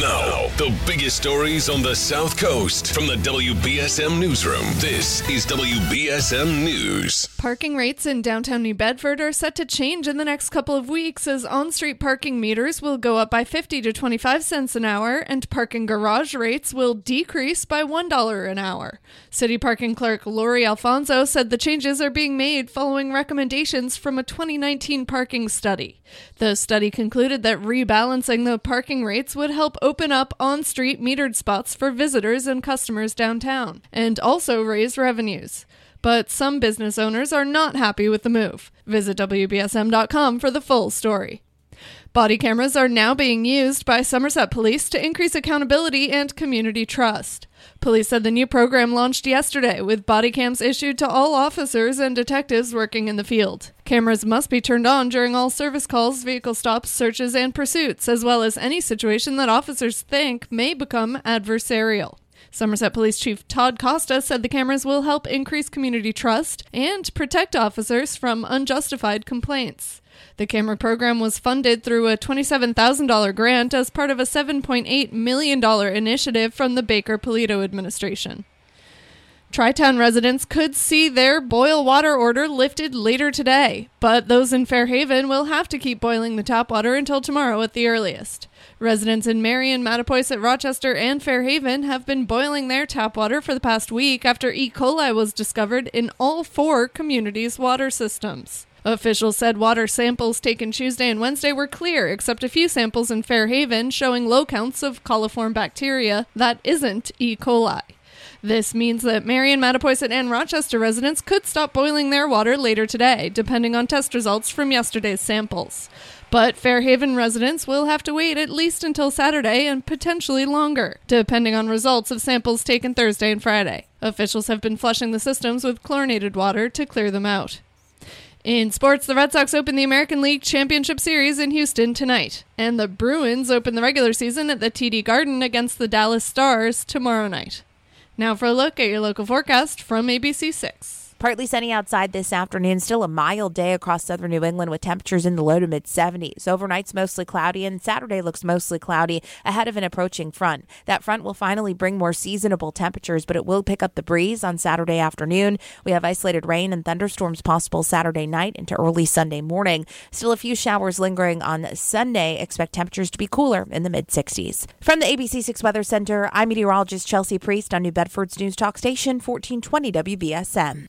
Now, the biggest stories on the South Coast from the WBSM Newsroom. This is WBSM News. Parking rates in downtown New Bedford are set to change in the next couple of weeks as on street parking meters will go up by 50 to 25 cents an hour and parking garage rates will decrease by $1 an hour. City parking clerk Lori Alfonso said the changes are being made following recommendations from a 2019 parking study. The study concluded that rebalancing the parking rates would help open up on street metered spots for visitors and customers downtown, and also raise revenues. But some business owners are not happy with the move. Visit WBSM.com for the full story. Body cameras are now being used by Somerset Police to increase accountability and community trust. Police said the new program launched yesterday with body cams issued to all officers and detectives working in the field. Cameras must be turned on during all service calls, vehicle stops, searches, and pursuits, as well as any situation that officers think may become adversarial. Somerset Police Chief Todd Costa said the cameras will help increase community trust and protect officers from unjustified complaints. The camera program was funded through a $27,000 grant as part of a $7.8 million initiative from the Baker Polito administration. Tri-Town residents could see their boil water order lifted later today, but those in Fairhaven will have to keep boiling the tap water until tomorrow at the earliest. Residents in Marion, Mattapoisett, Rochester, and Fairhaven have been boiling their tap water for the past week after E. coli was discovered in all four communities' water systems. Officials said water samples taken Tuesday and Wednesday were clear, except a few samples in Fairhaven showing low counts of coliform bacteria that isn't E. coli. This means that Marion, Mattapoisett, and Rochester residents could stop boiling their water later today, depending on test results from yesterday's samples. But Fairhaven residents will have to wait at least until Saturday and potentially longer, depending on results of samples taken Thursday and Friday. Officials have been flushing the systems with chlorinated water to clear them out. In sports, the Red Sox open the American League Championship Series in Houston tonight, and the Bruins open the regular season at the TD Garden against the Dallas Stars tomorrow night. Now for a look at your local forecast from ABC6. Partly sunny outside this afternoon. Still a mild day across southern New England with temperatures in the low to mid 70s. Overnight's mostly cloudy, and Saturday looks mostly cloudy ahead of an approaching front. That front will finally bring more seasonable temperatures, but it will pick up the breeze on Saturday afternoon. We have isolated rain and thunderstorms possible Saturday night into early Sunday morning. Still a few showers lingering on Sunday. Expect temperatures to be cooler in the mid 60s. From the ABC6 Weather Center, I'm meteorologist Chelsea Priest on New Bedford's News Talk Station 1420 WBSM.